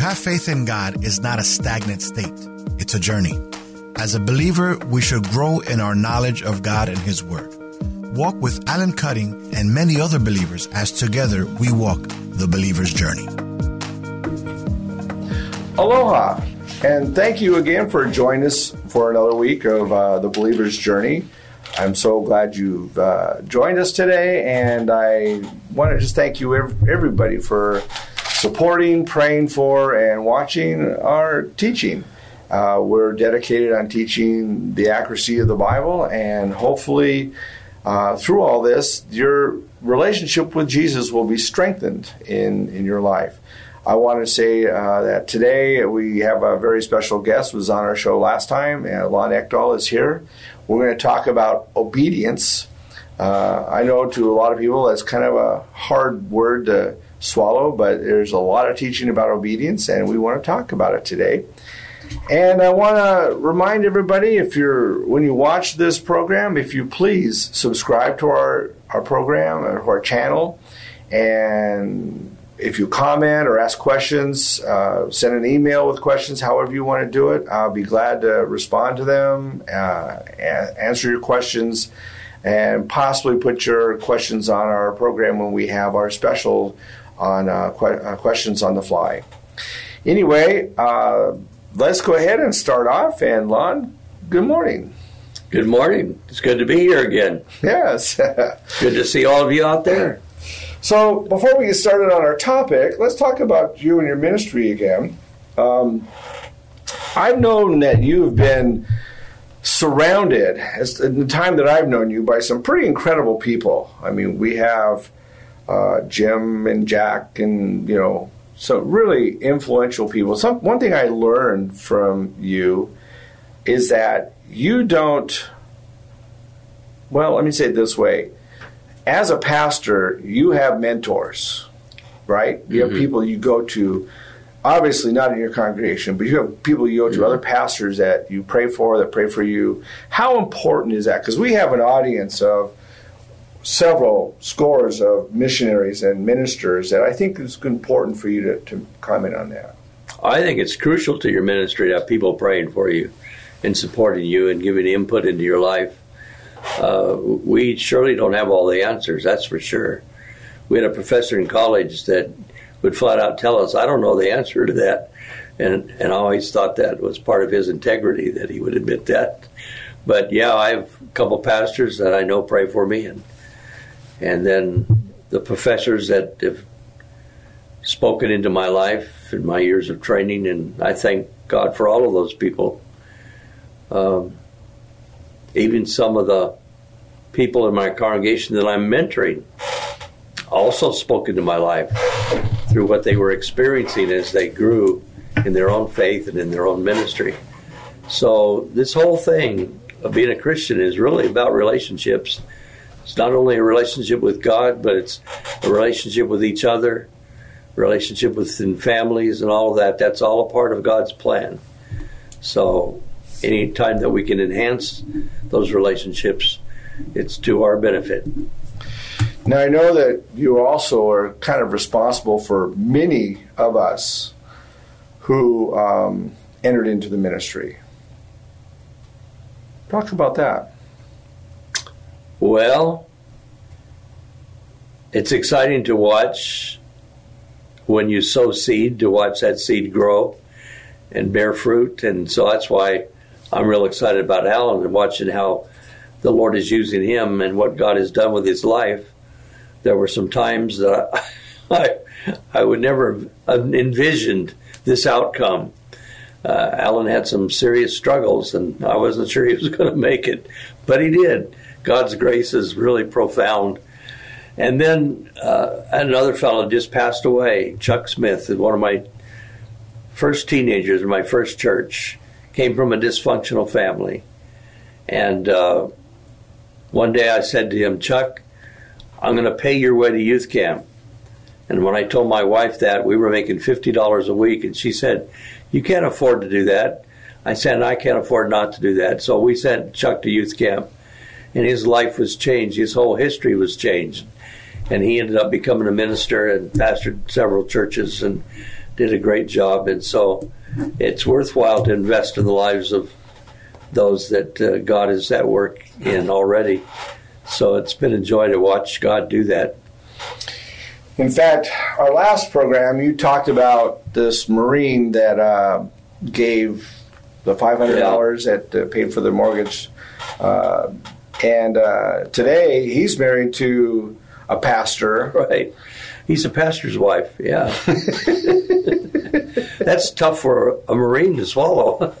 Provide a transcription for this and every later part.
have faith in God is not a stagnant state, it's a journey. As a believer, we should grow in our knowledge of God and His Word. Walk with Alan Cutting and many other believers as together we walk the believer's journey. Aloha, and thank you again for joining us for another week of uh, the believer's journey. I'm so glad you've uh, joined us today, and I want to just thank you, everybody, for supporting, praying for, and watching our teaching. Uh, we're dedicated on teaching the accuracy of the Bible, and hopefully, uh, through all this, your relationship with Jesus will be strengthened in, in your life. I want to say uh, that today we have a very special guest. who Was on our show last time. and Lon Eckdahl is here. We're going to talk about obedience. Uh, I know to a lot of people that's kind of a hard word to swallow, but there's a lot of teaching about obedience, and we want to talk about it today. And I want to remind everybody if you're when you watch this program, if you please subscribe to our our program or our channel, and if you comment or ask questions, uh, send an email with questions, however you want to do it. I'll be glad to respond to them, uh, answer your questions, and possibly put your questions on our program when we have our special on uh, que- uh, questions on the fly. Anyway, uh, let's go ahead and start off. And Lon, good morning. Good morning. It's good to be here again. Yes. good to see all of you out there. So, before we get started on our topic, let's talk about you and your ministry again. Um, I've known that you've been surrounded, as in the time that I've known you, by some pretty incredible people. I mean, we have uh, Jim and Jack, and you know, so really influential people. Some one thing I learned from you is that you don't. Well, let me say it this way as a pastor, you have mentors, right? You mm-hmm. have people you go to, obviously not in your congregation, but you have people you go to, mm-hmm. other pastors that you pray for, that pray for you. How important is that? Because we have an audience of several scores of missionaries and ministers that I think it's important for you to, to comment on that. I think it's crucial to your ministry to have people praying for you and supporting you and giving input into your life uh, we surely don't have all the answers, that's for sure. We had a professor in college that would flat out tell us, I don't know the answer to that. And, and I always thought that was part of his integrity that he would admit that. But yeah, I have a couple pastors that I know pray for me, and and then the professors that have spoken into my life in my years of training, and I thank God for all of those people. Um, even some of the people in my congregation that I'm mentoring also spoke into my life through what they were experiencing as they grew in their own faith and in their own ministry. So, this whole thing of being a Christian is really about relationships. It's not only a relationship with God, but it's a relationship with each other, relationship within families, and all of that. That's all a part of God's plan. So, any time that we can enhance those relationships, it's to our benefit. Now, I know that you also are kind of responsible for many of us who um, entered into the ministry. Talk about that. Well, it's exciting to watch when you sow seed, to watch that seed grow and bear fruit. And so that's why I'm real excited about Alan and watching how the Lord is using him and what God has done with his life. There were some times that I, I would never have envisioned this outcome. Uh, Alan had some serious struggles, and I wasn't sure he was going to make it, but he did. God's grace is really profound. And then uh, another fellow just passed away, Chuck Smith, one of my first teenagers in my first church came from a dysfunctional family. And uh, one day I said to him, Chuck, I'm going to pay your way to youth camp. And when I told my wife that, we were making $50 a week, and she said, You can't afford to do that. I said, I can't afford not to do that. So we sent Chuck to youth camp, and his life was changed. His whole history was changed. And he ended up becoming a minister and pastored several churches and did a great job, and so it's worthwhile to invest in the lives of those that uh, God is at work in already. So it's been a joy to watch God do that. In fact, our last program, you talked about this Marine that uh, gave the five hundred dollars yeah. that uh, paid for the mortgage, uh, and uh, today he's married to a pastor. Right, he's a pastor's wife. Yeah, that's tough for a Marine to swallow.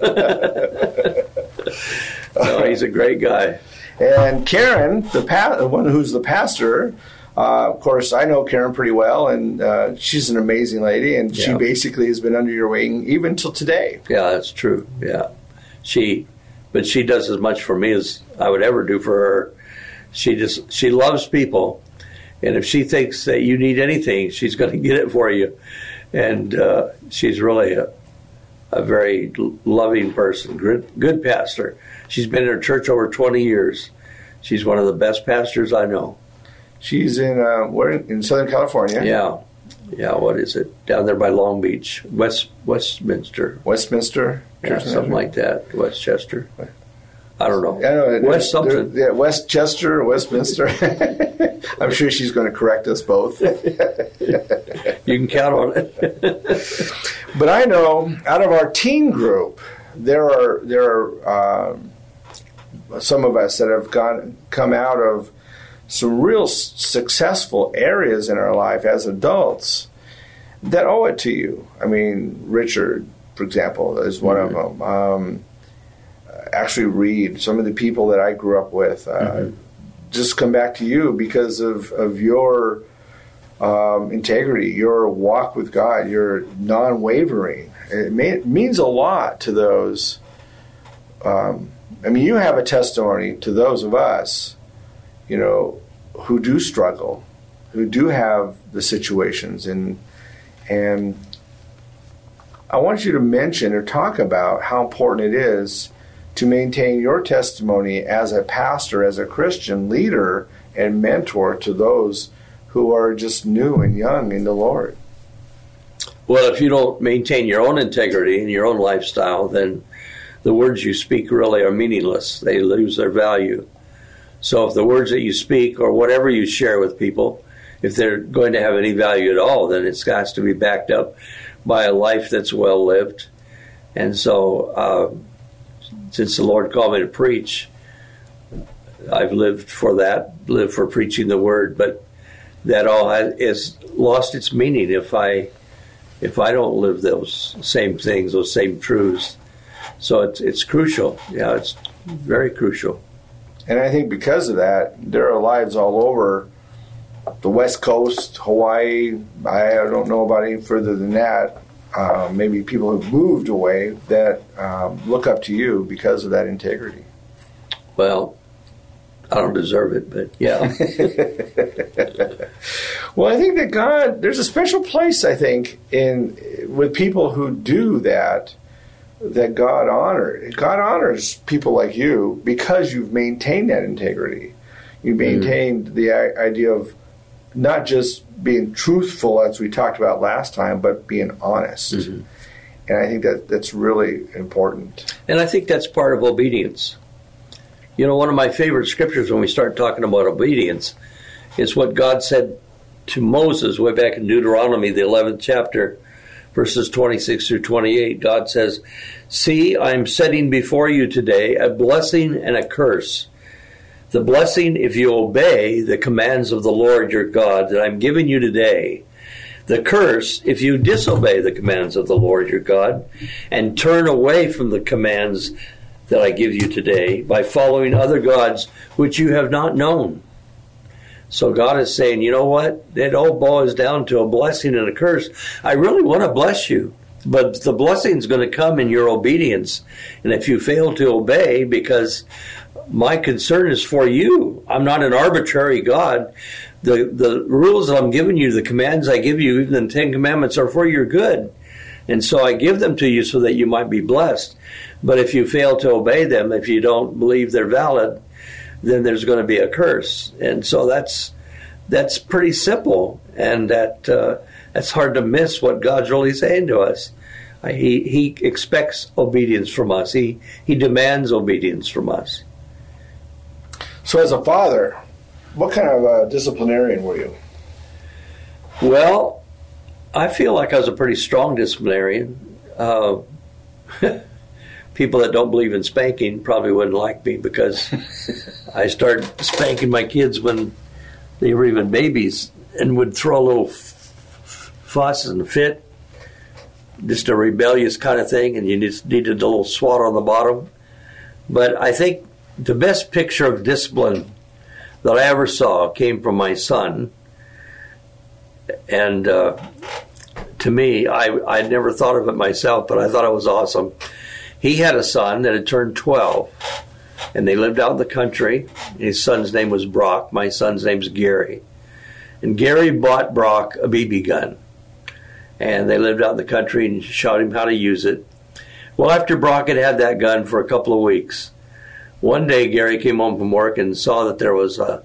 no, he's a great guy. And Karen, the pa- one who's the pastor, uh, of course, I know Karen pretty well, and uh, she's an amazing lady, and yeah. she basically has been under your wing even till today. Yeah, that's true. Yeah, she, but she does as much for me as I would ever do for her. She just she loves people, and if she thinks that you need anything, she's going to get it for you. And uh, she's really a, a very loving person, good, good pastor. She's been in her church over 20 years. She's one of the best pastors I know. She's in uh, where in Southern California. Yeah, yeah. What is it down there by Long Beach, West Westminster? Westminster, yeah, something like that. Westchester. I don't know. I know West something. Yeah, Westchester, Westminster. I'm sure she's going to correct us both. you can count on it. but I know out of our teen group, there are there are um, some of us that have gone come out of some real successful areas in our life as adults that owe it to you. I mean, Richard, for example, is one mm-hmm. of them. Um, actually, Reed, some of the people that I grew up with, uh, mm-hmm. just come back to you because of, of your um, integrity, your walk with God, your non wavering. It, may, it, means a lot to those. Um, I mean, you have a testimony to those of us you know, who do struggle, who do have the situations, and and I want you to mention or talk about how important it is to maintain your testimony as a pastor, as a Christian leader and mentor to those who are just new and young in the Lord. Well, if you don't maintain your own integrity and your own lifestyle, then the words you speak really are meaningless. They lose their value. So if the words that you speak or whatever you share with people, if they're going to have any value at all, then it's got to be backed up by a life that's well lived. And so, uh, since the Lord called me to preach, I've lived for that, lived for preaching the word. But that all has lost its meaning if I if I don't live those same things, those same truths. So it's it's crucial. Yeah, it's very crucial. And I think because of that, there are lives all over the West Coast, Hawaii. I don't know about any further than that. Uh, maybe people who've moved away that um, look up to you because of that integrity. Well, I don't deserve it, but yeah. well, I think that God, there's a special place, I think, in with people who do that that God honors. God honors people like you because you've maintained that integrity. You mm-hmm. maintained mm-hmm. the idea of not just being truthful, as we talked about last time, but being honest. Mm-hmm. And I think that that's really important. And I think that's part of obedience. You know, one of my favorite scriptures when we start talking about obedience is what God said to Moses way back in Deuteronomy, the 11th chapter verses 26 through 28, God says, See, I'm setting before you today a blessing and a curse. The blessing if you obey the commands of the Lord your God that I'm giving you today. The curse if you disobey the commands of the Lord your God and turn away from the commands that I give you today by following other gods which you have not known. So God is saying, you know what? It all boils down to a blessing and a curse. I really want to bless you, but the blessing is going to come in your obedience. And if you fail to obey, because my concern is for you, I'm not an arbitrary God. The, the rules that I'm giving you, the commands I give you, even the Ten Commandments, are for your good. And so I give them to you so that you might be blessed. But if you fail to obey them, if you don't believe they're valid, then there's going to be a curse. And so that's that's pretty simple, and that uh, it's hard to miss what God's really saying to us. He he expects obedience from us. He he demands obedience from us. So, as a father, what kind of a disciplinarian were you? Well, I feel like I was a pretty strong disciplinarian. Uh, people that don't believe in spanking probably wouldn't like me because I started spanking my kids when they were even babies and would throw a little f- fuss and fit, just a rebellious kind of thing, and you just needed a little swat on the bottom. But I think the best picture of discipline that I ever saw came from my son. And uh, to me, I I never thought of it myself, but I thought it was awesome. He had a son that had turned 12, and they lived out in the country. His son's name was Brock. My son's name's Gary. And Gary bought Brock a BB gun. And they lived out in the country and showed him how to use it. Well, after Brock had had that gun for a couple of weeks, one day Gary came home from work and saw that there was a,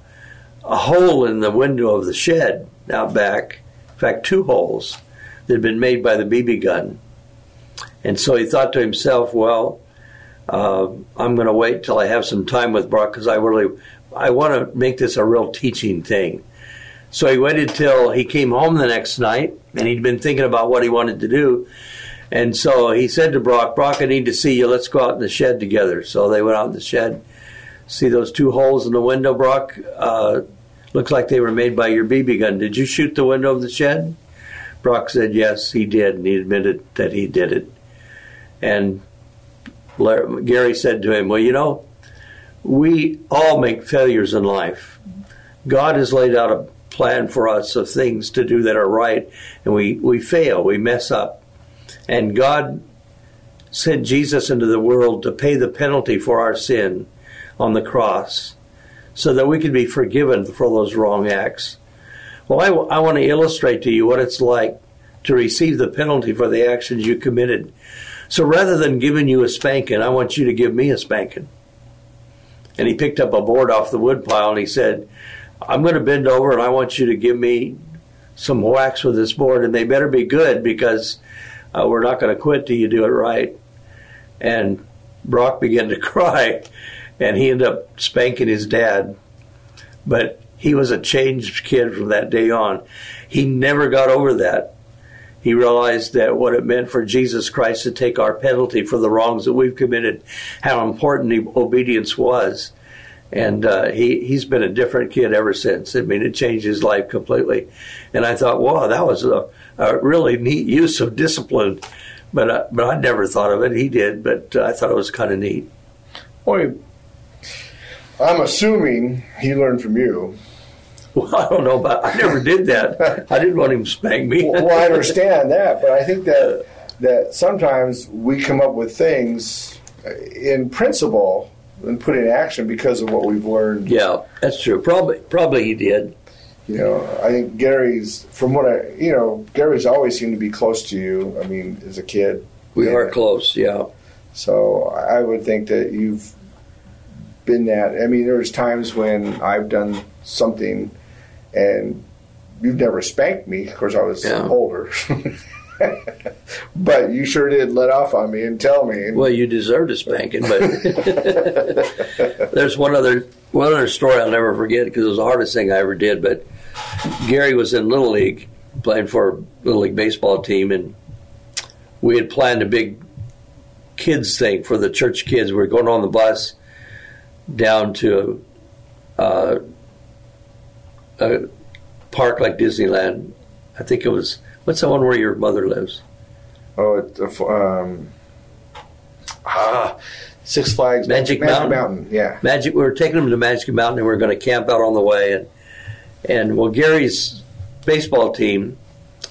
a hole in the window of the shed out back. In fact, two holes that had been made by the BB gun. And so he thought to himself, well, uh, I'm going to wait till I have some time with Brock because I really I want to make this a real teaching thing. So he waited till he came home the next night, and he'd been thinking about what he wanted to do. And so he said to Brock, Brock, I need to see you. Let's go out in the shed together. So they went out in the shed. See those two holes in the window, Brock? Uh, looks like they were made by your BB gun. Did you shoot the window of the shed? Brock said yes, he did, and he admitted that he did it. And Gary said to him, Well, you know, we all make failures in life. God has laid out a plan for us of things to do that are right, and we, we fail, we mess up. And God sent Jesus into the world to pay the penalty for our sin on the cross so that we could be forgiven for those wrong acts. Well, I want to illustrate to you what it's like to receive the penalty for the actions you committed. So rather than giving you a spanking, I want you to give me a spanking. And he picked up a board off the woodpile and he said, I'm going to bend over and I want you to give me some whacks with this board, and they better be good because uh, we're not going to quit till you do it right. And Brock began to cry, and he ended up spanking his dad. But he was a changed kid from that day on. He never got over that he realized that what it meant for Jesus Christ to take our penalty for the wrongs that we've committed, how important obedience was. And uh, he, he's been a different kid ever since. I mean, it changed his life completely. And I thought, wow, that was a, a really neat use of discipline. But, uh, but I never thought of it. He did, but uh, I thought it was kind of neat. Well, I'm assuming he learned from you well, I don't know about. I never did that. I didn't want him to spank me. well, I understand that, but I think that that sometimes we come up with things in principle and put in action because of what we've learned. Yeah, that's true. Probably, probably he did. You know, I think Gary's from what I, you know, Gary's always seemed to be close to you. I mean, as a kid, we are close. Yeah. So I would think that you've been that. I mean, there's times when I've done something and you've never spanked me. Of course, I was yeah. older. but you sure did let off on me and tell me. Well, you deserved a spanking, but there's one other one other story I'll never forget because it was the hardest thing I ever did. But Gary was in Little League playing for a Little League baseball team, and we had planned a big kids thing for the church kids. We were going on the bus down to uh, a park like Disneyland. I think it was what's the one where your mother lives? Oh, it's um, ah, Six Flags Magic, Magic Mountain. Mountain. Yeah, Magic. We were taking them to Magic Mountain, and we were going to camp out on the way. And and well, Gary's baseball team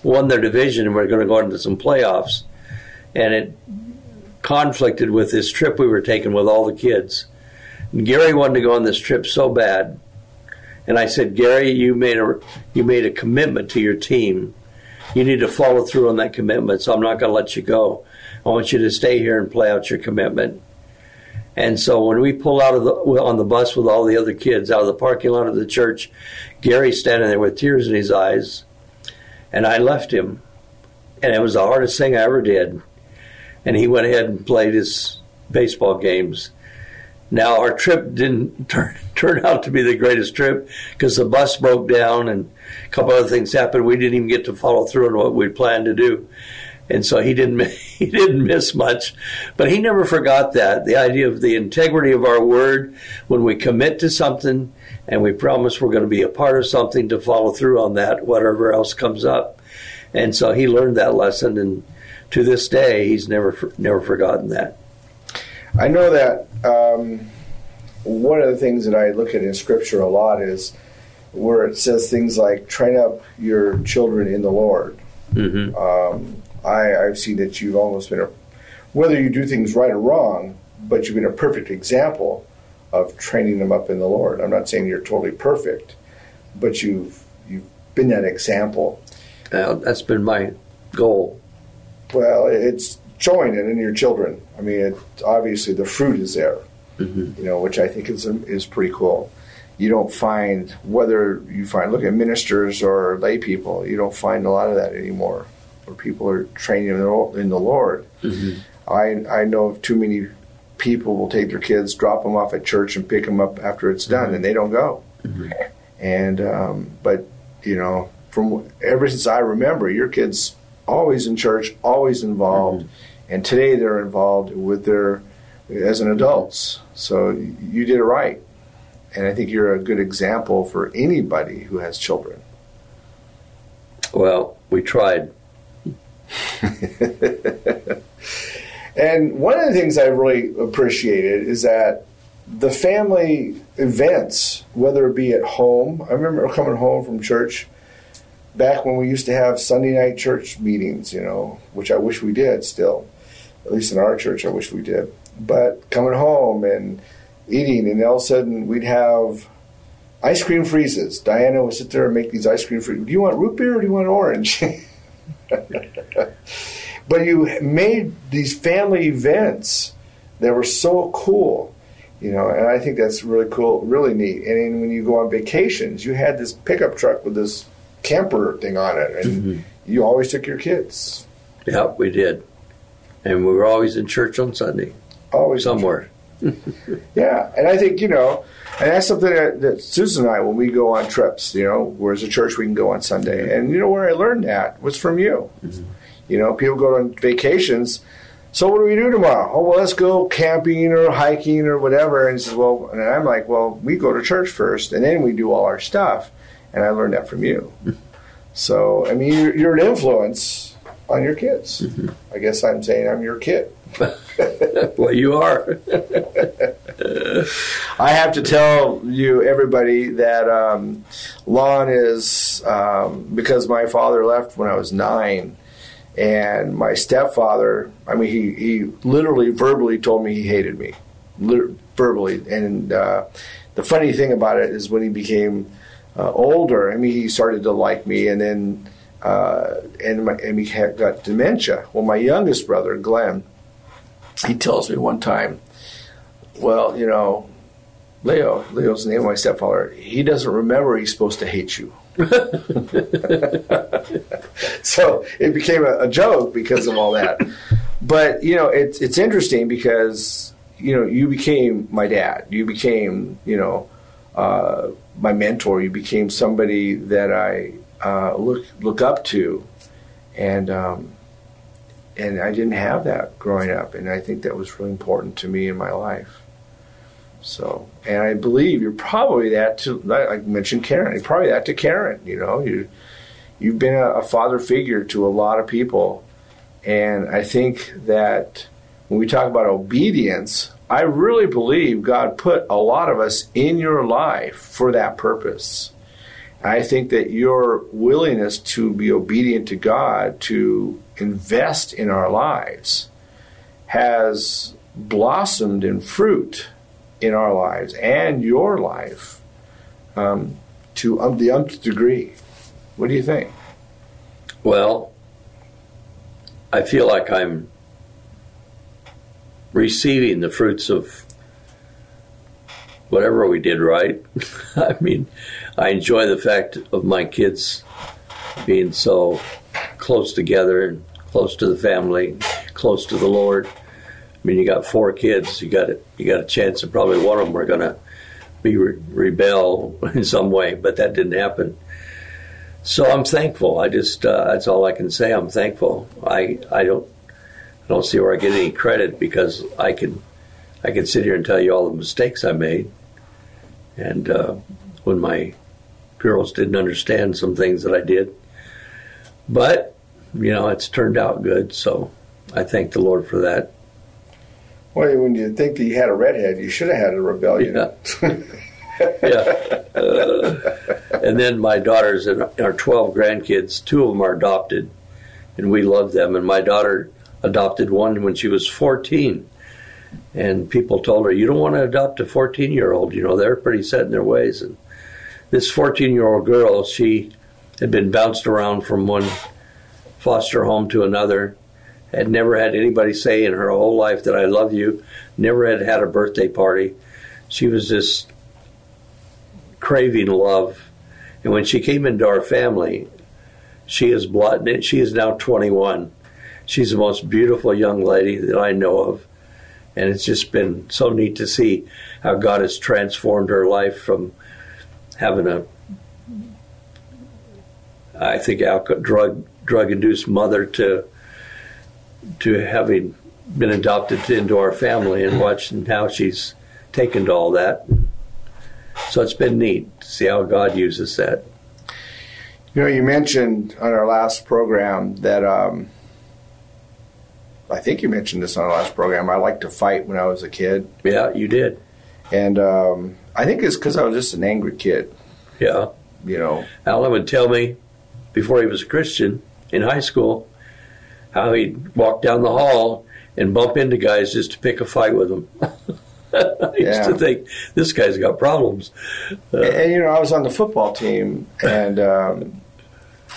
won their division, and we are going to go into some playoffs. And it conflicted with this trip we were taking with all the kids. And Gary wanted to go on this trip so bad and I said, Gary, you made a you made a commitment to your team. You need to follow through on that commitment. So I'm not going to let you go. I want you to stay here and play out your commitment. And so when we pull out of the on the bus with all the other kids out of the parking lot of the church, Gary's standing there with tears in his eyes. And I left him, and it was the hardest thing I ever did. And he went ahead and played his baseball games. Now our trip didn't turn turn out to be the greatest trip because the bus broke down and a couple other things happened. We didn't even get to follow through on what we planned to do, and so he didn't he didn't miss much. But he never forgot that the idea of the integrity of our word when we commit to something and we promise we're going to be a part of something to follow through on that, whatever else comes up. And so he learned that lesson, and to this day, he's never never forgotten that. I know that um, one of the things that I look at in Scripture a lot is where it says things like "train up your children in the Lord." Mm-hmm. Um, I, I've seen that you've almost been a, whether you do things right or wrong, but you've been a perfect example of training them up in the Lord. I'm not saying you're totally perfect, but you've you've been that example. Uh, that's been my goal. Well, it's showing it in your children. I mean, it, obviously the fruit is there, Mm-hmm. you know, which I think is is pretty cool. You don't find whether you find look at ministers or lay people, you don't find a lot of that anymore, where people are training in the, in the Lord. Mhm. I I know of too many people will take their kids, drop them off at church, and pick them up after it's done, and they don't go. And um, but you know, from ever since I remember, your kids always in church, always involved, mm-hmm. and today they're involved with their as an adults. So you did it right, and I think you're a good example for anybody who has children. Well, we tried. And one of the things I really appreciated is that the family events, whether it be at home, I remember coming home from church back when we used to have Sunday night church meetings, you know, which I wish we did still. At least in our church, I wish we did. But coming home and eating, and all of a sudden we'd have ice cream freezes. Diana would sit there and make these ice cream freezes. Do you want root beer or do you want orange? but you made these family events that were so cool, you know, and I think that's really cool, really neat. And when you go on vacations, you had this pickup truck with this camper thing on it, and mm-hmm. you always took your kids. Yep, we did. And we were always in church on Sunday, Always somewhere. Yeah, and I think you know, and that's something that, that Susan and I, when we go on trips, you know, whereas a church we can go on Sunday, mm-hmm. and you know where I learned that was from you. Mm-hmm. You know, people go on vacations. So what do we do tomorrow? Oh well, let's go camping or hiking or whatever. And he says, well, and I'm like, well, we go to church first, and then we do all our stuff. And I learned that from you. So I mean, you're, you're an influence on your kids. I guess I'm saying I'm your kid. well, you are. I have to tell you, everybody, that um, Lon is um, because my father left when I was nine, and my stepfather. I mean, he he literally verbally told me he hated me, verbally. And uh, the funny thing about it is when he became uh, older, I mean, he started to like me, and then uh, and my, and he had got dementia. Well, my youngest brother, Glenn, he tells me one time, well, you know, Leo, Leo's the name of my stepfather. He doesn't remember he's supposed to hate you. so it became a, a joke because of all that. But you know, it's it's interesting because you know you became my dad. You became you know uh, my mentor. You became somebody that I uh, look look up to, and um, and I didn't have that growing up, and I think that was really important to me in my life. So, and I believe you're probably that to, I mentioned Karen, you're probably that to Karen. You know, you you've been a, a father figure to a lot of people, and I think that when we talk about obedience, I really believe God put a lot of us in your life for that purpose. I think that your willingness to be obedient to God, to invest in our lives, has blossomed in fruit in our lives and your life um, to um, the nth degree. What do you think? Well, I feel like I'm receiving the fruits of whatever we did right. I mean, I enjoy the fact of my kids being so close together and close to the family, close to the Lord. I mean, you got four kids. You got a, you got a chance that probably one of them are going to be re- rebel in some way, but that didn't happen. So I'm thankful. I just uh, that's all I can say. I'm thankful. I I don't I don't see where I get any credit because I can I can sit here and tell you all the mistakes I made, and uh, when my girls didn't understand some things that I did, but you know it's turned out good. So I thank the Lord for that. Well, when you think that you had a redhead, you should have had a rebellion. Yeah. yeah. Uh, and then my daughters and our 12 grandkids, two of them are adopted, and we love them. And my daughter adopted one when she was 14. And people told her, You don't want to adopt a 14 year old. You know, they're pretty set in their ways. And this 14 year old girl, she had been bounced around from one foster home to another, had never had anybody say in her whole life that I love you, never had had a birthday party. She was just craving love. And when she came into our family, she is blood. She is now 21. She's the most beautiful young lady that I know of, and it's just been so neat to see how God has transformed her life from having a, I think, alcohol, drug drug induced mother to to having been adopted into our family and watching how she's taken to all that. So it's been neat to see how God uses that. You know, you mentioned on our last program that um, I think you mentioned this on our last program. I liked to fight when I was a kid. Yeah, you did. And um, I think it's because I was just an angry kid. Yeah. You know, Alan would tell me before he was a Christian in high school how he'd walk down the hall and bump into guys just to pick a fight with them. I used Yeah. to think this guy's got problems. and, and, you know, I was on the football team and um,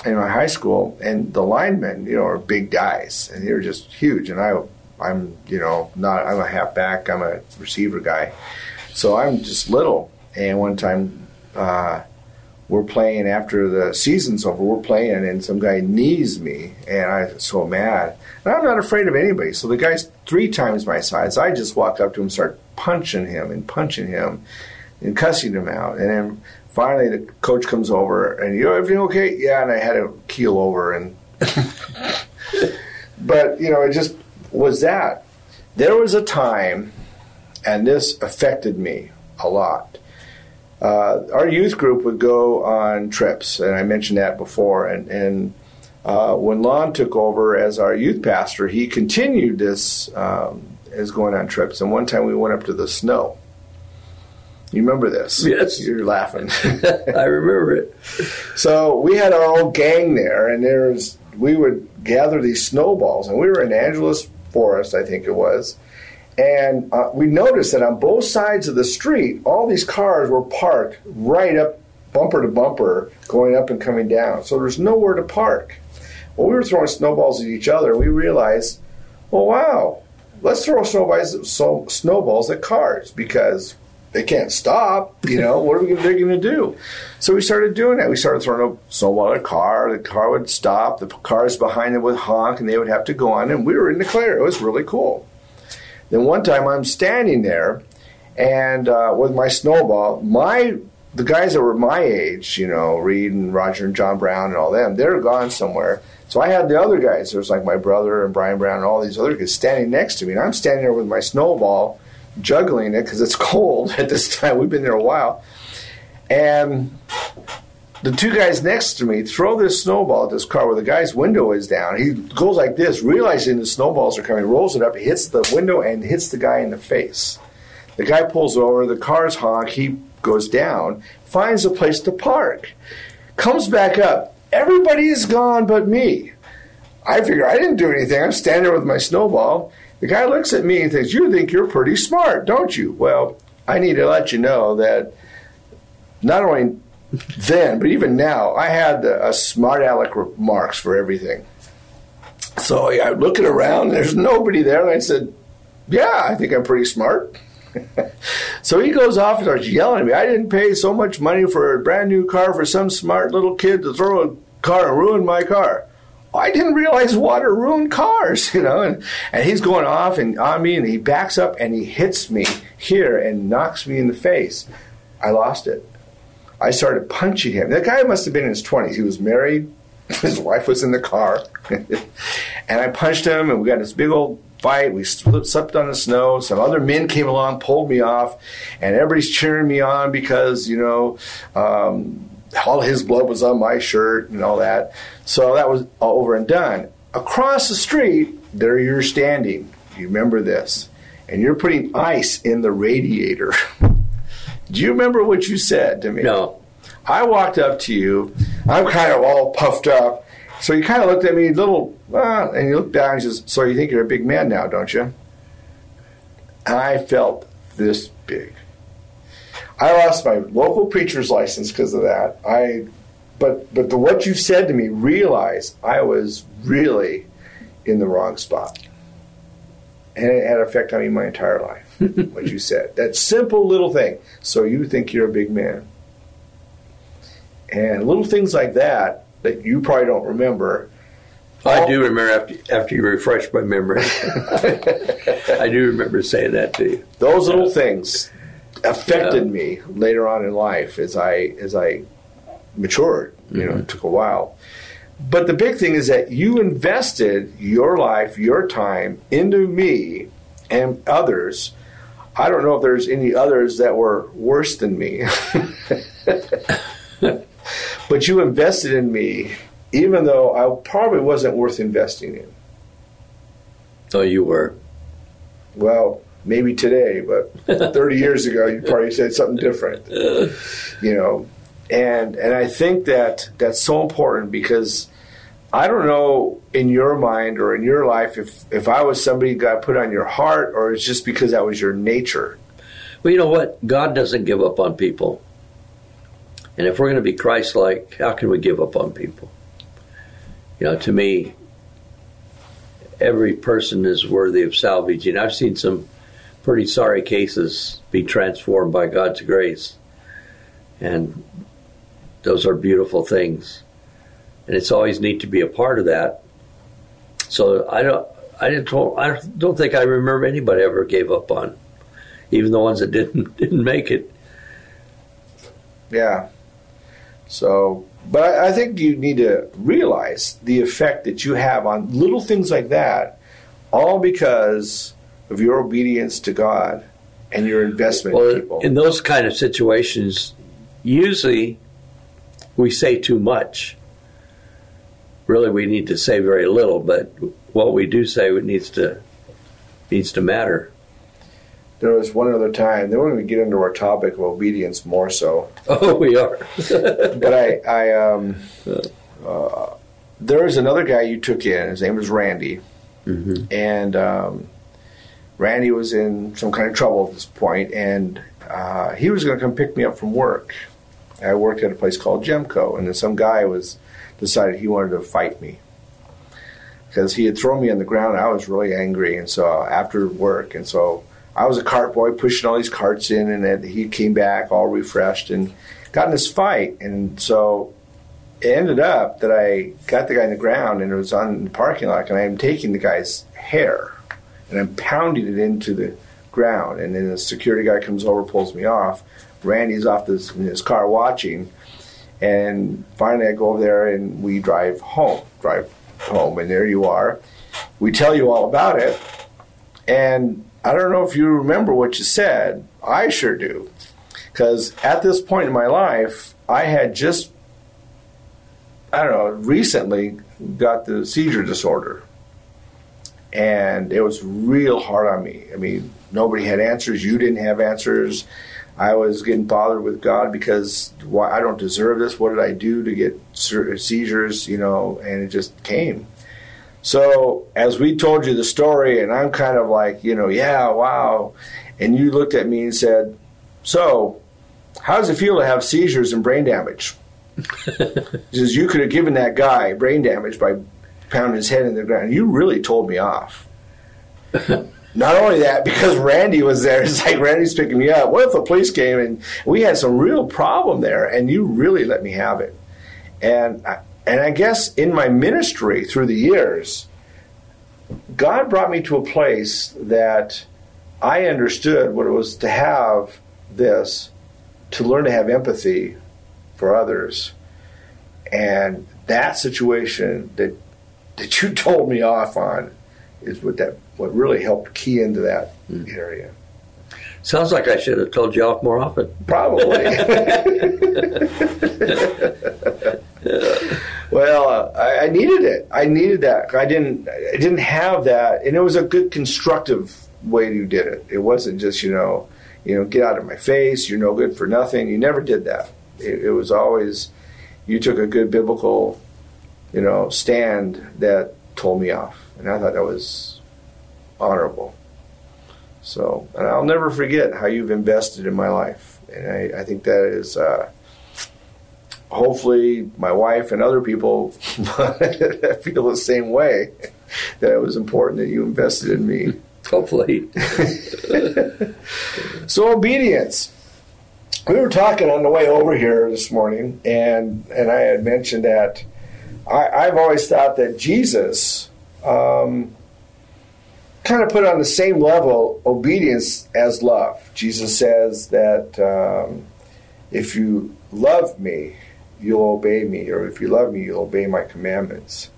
in my high school, and the linemen, you know, are big guys, and they're just huge. And I, I'm, you know, not. I'm a halfback. I'm a receiver guy, so I'm just little. And one time, uh, we're playing after the season's over. We're playing, and some guy knees me, and I was so mad. And I'm not afraid of anybody. So the guy's three times my size. I just walk up to him, start punching him and punching him, and cussing him out. And then finally, the coach comes over, and you know everything okay? Yeah. And I had to keel over, and but you know it just was that. There was a time, and this affected me a lot uh, our youth group would go on trips, and I mentioned that before. And, and uh, when Lon took over as our youth pastor, he continued this um, as going on trips. And one time we went up to the snow. You remember this? Yes. You're laughing. I remember it. so we had our old gang there, and there's we would gather these snowballs, and we were in Angeles Forest, I think it was. And uh, we noticed that on both sides of the street, all these cars were parked right up bumper to bumper, going up and coming down. So there's nowhere to park. Well, we were throwing snowballs at each other, and we realized, well, wow, let's throw snowballs, so, snowballs at cars because they can't stop. You know, what are we they're going to do? So we started doing that. We started throwing a snowball at a car. The car would stop. The cars behind it would honk, and they would have to go on. And we were in the clear. It was really cool. Then one time I'm standing there, and uh, with my snowball, my the guys that were my age, you know, Reed and Roger and John Brown and all them, they're gone somewhere. So I had the other guys. There was like my brother and Brian Brown and all these other guys standing next to me, and I'm standing there with my snowball, juggling it because it's cold at this time. We've been there a while, and the two guys next to me throw this snowball at this car where the guy's window is down. He goes like this, realizing the snowballs are coming, rolls it up, hits the window and hits the guy in the face. The guy pulls over, the car's honk, he goes down, finds a place to park, comes back up. Everybody is gone but me. I figure I didn't do anything. I'm standing there with my snowball. The guy looks at me and thinks, You think you're pretty smart, don't you? Well, I need to let you know that not only then, but even now, I had a smart aleck remarks for everything. So yeah, I'm looking around, there's nobody there, and I said, "Yeah, I think I'm pretty smart." so he goes off and starts yelling at me. I didn't pay so much money for a brand new car for some smart little kid to throw a car and ruined my car. I didn't realize water ruined cars, you know. And, and he's going off and on me, and he backs up and he hits me here and knocks me in the face. I lost it. I started punching him. The guy must have been in his 20s. He was married, his wife was in the car. and I punched him, and we got this big old fight. We slept on the snow. Some other men came along, pulled me off, and everybody's cheering me on because, you know, um, all his blood was on my shirt and all that. So that was over and done. Across the street, there you're standing. You remember this. And you're putting ice in the radiator. Do you remember what you said to me? No. I walked up to you. I'm kind of all puffed up. So you kind of looked at me, a little, uh, and you looked down and says, So you think you're a big man now, don't you? And I felt this big. I lost my local preacher's license because of that. I, but but the, what you said to me, realize I was really in the wrong spot, and it had an effect on me my entire life. what you said, that simple little thing. So you think you're a big man, and little things like that that you probably don't remember. I do remember after, after you refreshed my memory. I do remember saying that to you. Those little things affected yeah. me later on in life as I as I matured. You mm-hmm. know, it took a while. But the big thing is that you invested your life, your time into me and others. I don't know if there's any others that were worse than me. but you invested in me even though I probably wasn't worth investing in. Oh, you were. Well, maybe today, but 30 years ago, you probably said something different. You know, and and I think that that's so important because I don't know in your mind or in your life if if I was somebody God put on your heart or it's just because that was your nature. Well, you know what? God doesn't give up on people. And if we're going to be Christ-like, how can we give up on people? You know, to me, every person is worthy of salvaging. I've seen some pretty sorry cases be transformed by God's grace. And those are beautiful things. And it's always neat to be a part of that. So I don't I didn't I don't think I remember anybody ever gave up on even the ones that didn't didn't make it. Yeah. So but I think you need to realize the effect that you have on little things like that, all because of your obedience to God and your investment well, in people. In those kind of situations, usually we say too much. Really, we need to say very little, but what we do say needs to needs to matter. There was one other time. Then when we get into our topic of obedience more so. Oh, we are. but I, I um, uh, there was another guy you took in. His name was Randy, mm-hmm. and um, Randy was in some kind of trouble at this point, and uh, he was going to come pick me up from work. I worked at a place called Gemco, and then some guy was decided he wanted to fight me because he had thrown me on the ground. I was really angry, and so after work, and so I was a cart boy pushing all these carts in, and then he came back all refreshed and got in this fight, and so it ended up that I got the guy on the ground, and it was on the parking lot, and I'm taking the guy's hair and I'm pounding it into the ground. And then the security guy comes over, pulls me off. Randy's off this, in his car watching. And finally, I go over there and we drive home, drive home, and there you are. We tell you all about it. And I don't know if you remember what you said. I sure do. Because at this point in my life, I had just, I don't know, recently got the seizure disorder and it was real hard on me. I mean, nobody had answers. You didn't have answers. I was getting bothered with God because why I don't deserve this. What did I do to get seizures? You know, and it just came. So as we told you the story, and I'm kind of like, you know, yeah, wow, and you looked at me and said, "So, how does it feel to have seizures and brain damage?" Because you could have given that guy brain damage by pounding his head in the ground. You really told me off. Not only that, because Randy was there, it's like Randy's picking me up. What if the police came and we had some real problem there, and you really let me have it? And I, and I guess in my ministry through the years, God brought me to a place that I understood what it was to have this, to learn to have empathy for others. And that situation that that you told me off on is what that what really helped key into that mm. area. Sounds like I should have told you off more often. Probably. well, uh, I, I, needed it. I needed that. I didn't. I didn't have that, and it was a good constructive way you did it. It wasn't just you know, you know, get out of my face. You're no good for nothing. You never did that. It, it was always you took a good biblical, you know, stand that told me off, and I thought that was honorable. So, and I'll never forget how you've invested in my life, and I, I think that is. Uh, hopefully, my wife and other people feel the same way. That it was important that you invested in me. Hopefully. so obedience. We were talking on the way over here this morning, and and I had mentioned that I, have always thought that Jesus um, kind of put on the same level obedience as love. Jesus says that um, if you love me, you'll obey me, or if you love me, you'll obey my commandments.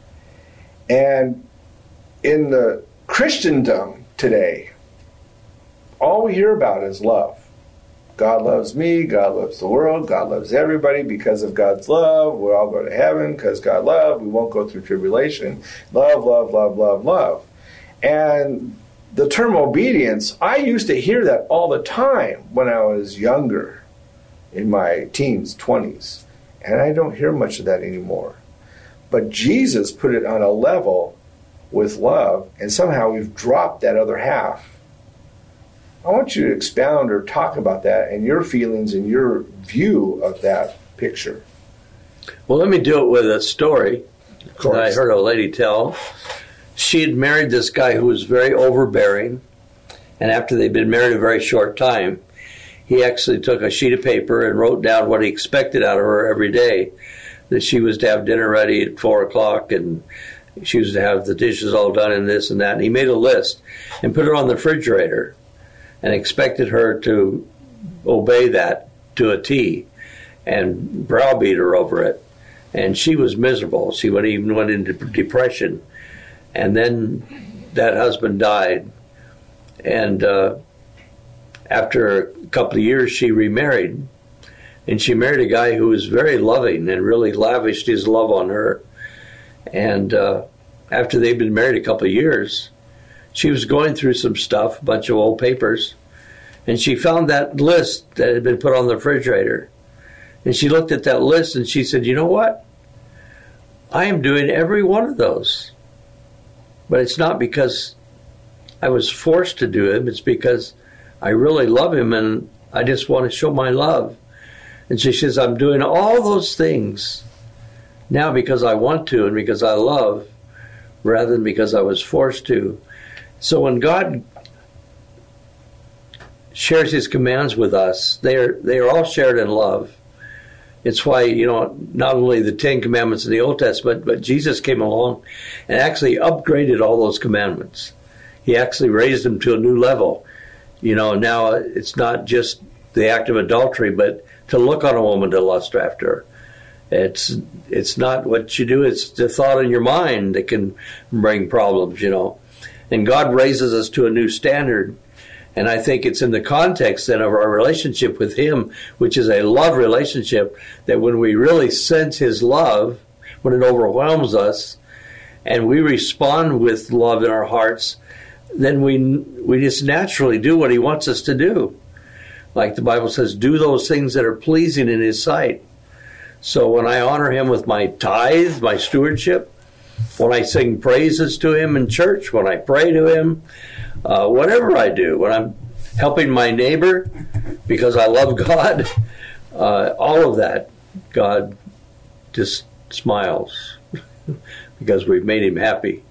And in the Christendom today, all we hear about is love. God loves me, God loves the world, God loves everybody because of God's love. We'll all go to heaven because God love. We won't go through tribulation. Love, love, love, love, love. And the term obedience, I used to hear that all the time when I was younger, in my teens, 20s. And I don't hear much of that anymore. But Jesus put it on a level with love, and somehow we've dropped that other half. I want you to expound or talk about that and your feelings and your view of that picture. Well, let me do it with a story that I heard a lady tell she had married this guy who was very overbearing, and after they'd been married a very short time, he actually took a sheet of paper and wrote down what he expected out of her every day. That she was to have dinner ready at four o'clock, and she was to have the dishes all done and this and that. And he made a list and put it on the refrigerator, and expected her to obey that to a T, and browbeat her over it. And she was miserable. She went, even went into depression and then that husband died. And uh, after a couple of years, she remarried. And she married a guy who was very loving and really lavished his love on her. And uh, after they'd been married a couple of years, she was going through some stuff, a bunch of old papers, and she found that list that had been put on the refrigerator. And she looked at that list and she said, You know what? I am doing every one of those. But it's not because I was forced to do it, it's because I really love him and I just want to show my love. And she says, I'm doing all those things now because I want to and because I love rather than because I was forced to. So when God shares his commands with us, they are, they are all shared in love. It's why, you know, not only the Ten Commandments in the Old Testament, but Jesus came along and actually upgraded all those commandments. He actually raised them to a new level. You know, now it's not just the act of adultery, but to look on a woman to lust after her. It's it's not what you do; it's the thought in your mind that can bring problems. You know, and God raises us to a new standard and I think it's in the context then of our relationship with Him, which is a love relationship, that when we really sense His love, when it overwhelms us, and we respond with love in our hearts, then we we just naturally do what He wants us to do. Like the Bible says, do those things that are pleasing in His sight. So when I honor Him with my tithe, my stewardship, when I sing praises to Him in church, when I pray to Him, uh, whatever I do, when I'm helping my neighbor because I love God, uh, all of that, God just smiles because we've made Him happy.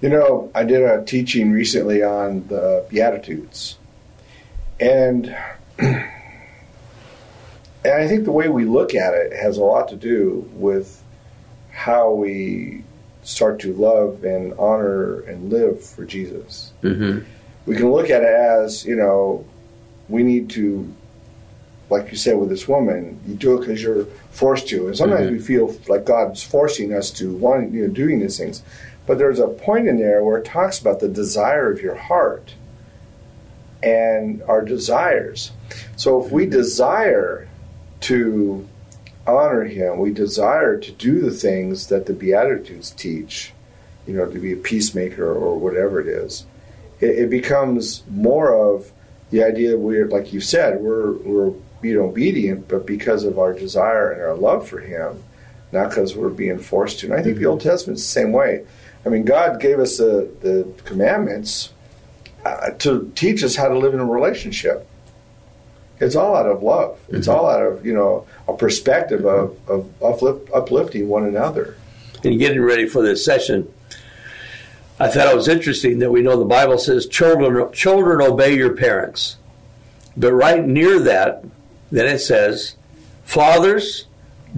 You know, I did a teaching recently on the Beatitudes, and and I think the way we look at it has a lot to do with how we start to love and honor and live for Jesus. hmm We can look at it as, you know, we need to, like you said with this woman, you do it because you're forced to. And sometimes Mhm. we feel like God's forcing us to want, you know, doing these things. But there's a point in there where it talks about the desire of your heart and our desires. So if we desire to honor Him, we desire to do the things that the Beatitudes teach, you know, to be a peacemaker or whatever it is, it, it becomes more of the idea that we're, like you said, we're, we're being obedient, but because of our desire and our love for Him, not because we're being forced to. And I think the Old Testament's the same way. I mean, God gave us the, the commandments uh, to teach us how to live in a relationship. It's all out of love. It's mm-hmm. all out of you know a perspective of, of uplift, uplifting one another. And getting ready for this session, I thought it was interesting that we know the Bible says children children obey your parents, but right near that, then it says, fathers,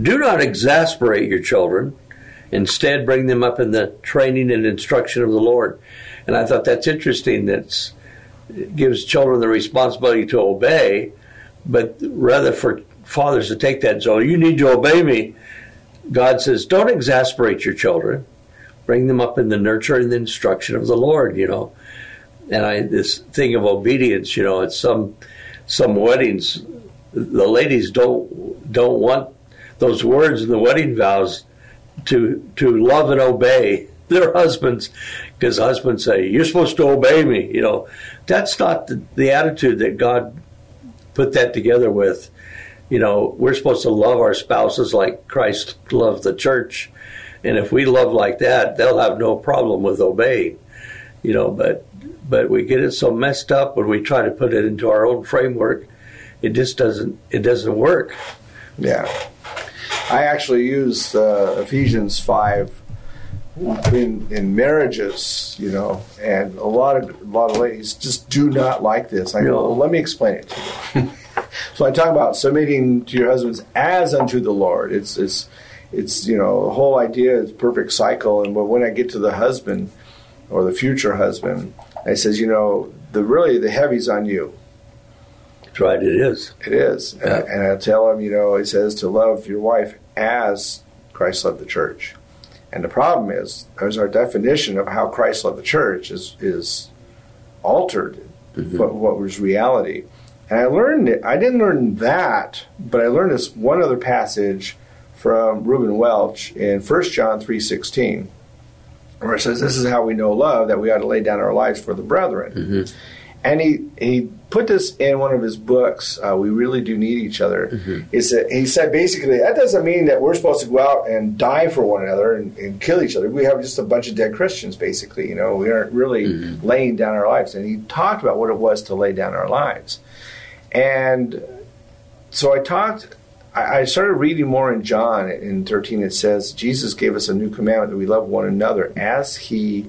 do not exasperate your children. Instead, bring them up in the training and instruction of the Lord. And I thought that's interesting. That it gives children the responsibility to obey, but rather for fathers to take that. So oh, you need to obey me. God says, don't exasperate your children. Bring them up in the nurture and the instruction of the Lord. You know, and I this thing of obedience. You know, at some some weddings, the ladies don't don't want those words in the wedding vows to to love and obey their husbands because husbands say you're supposed to obey me you know that's not the, the attitude that god put that together with you know we're supposed to love our spouses like christ loved the church and if we love like that they'll have no problem with obeying you know but but we get it so messed up when we try to put it into our own framework it just doesn't it doesn't work Yeah. I actually use uh, Ephesians 5 in, in marriages, you know, and a lot of a lot of ladies just do not like this. I go, well, let me explain it to you. so I talk about submitting to your husbands as unto the Lord. It's it's it's you know the whole idea is perfect cycle, and but when I get to the husband or the future husband, I says, you know, the really the heavy's on you. that's right it is It is. And, I, and I tell him, you know, he says to love your wife as Christ loved the church. And the problem is, as our definition of how Christ loved the church is is altered, mm-hmm. what, what was reality. And I learned it. I didn't learn that, but I learned this one other passage from Reuben Welch in 1 John 3.16, where it says, this is how we know love, that we ought to lay down our lives for the brethren. Mm-hmm. And he, he put this in one of his books. Uh, we really do need each other. Mm-hmm. He said he said basically that doesn't mean that we're supposed to go out and die for one another and, and kill each other. We have just a bunch of dead Christians, basically. You know, we aren't really mm-hmm. laying down our lives. And he talked about what it was to lay down our lives. And so I talked. I I started reading more in John in 13. It says Jesus gave us a new commandment that we love one another as He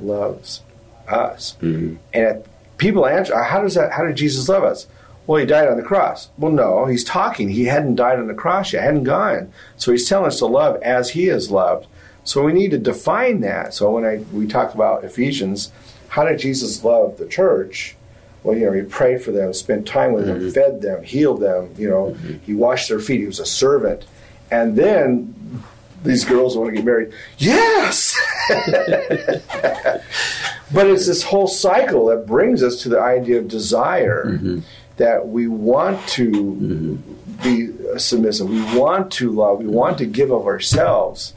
loves us. Mm-hmm. And people answer, uh, how does that? How did Jesus love us? Well, he died on the cross. Well, no, he's talking. He hadn't died on the cross yet, hadn't gone. So he's telling us to love as he is loved. So we need to define that. So when I we talk about Ephesians, how did Jesus love the church? Well, you know, he prayed for them, spent time with them, mm-hmm. fed them, healed them. You know, mm-hmm. he washed their feet. He was a servant. And then these girls want to get married. Yes. but it's this whole cycle that brings us to the idea of desire mm-hmm. that we want to mm-hmm. be submissive, we want to love, we want to give of ourselves.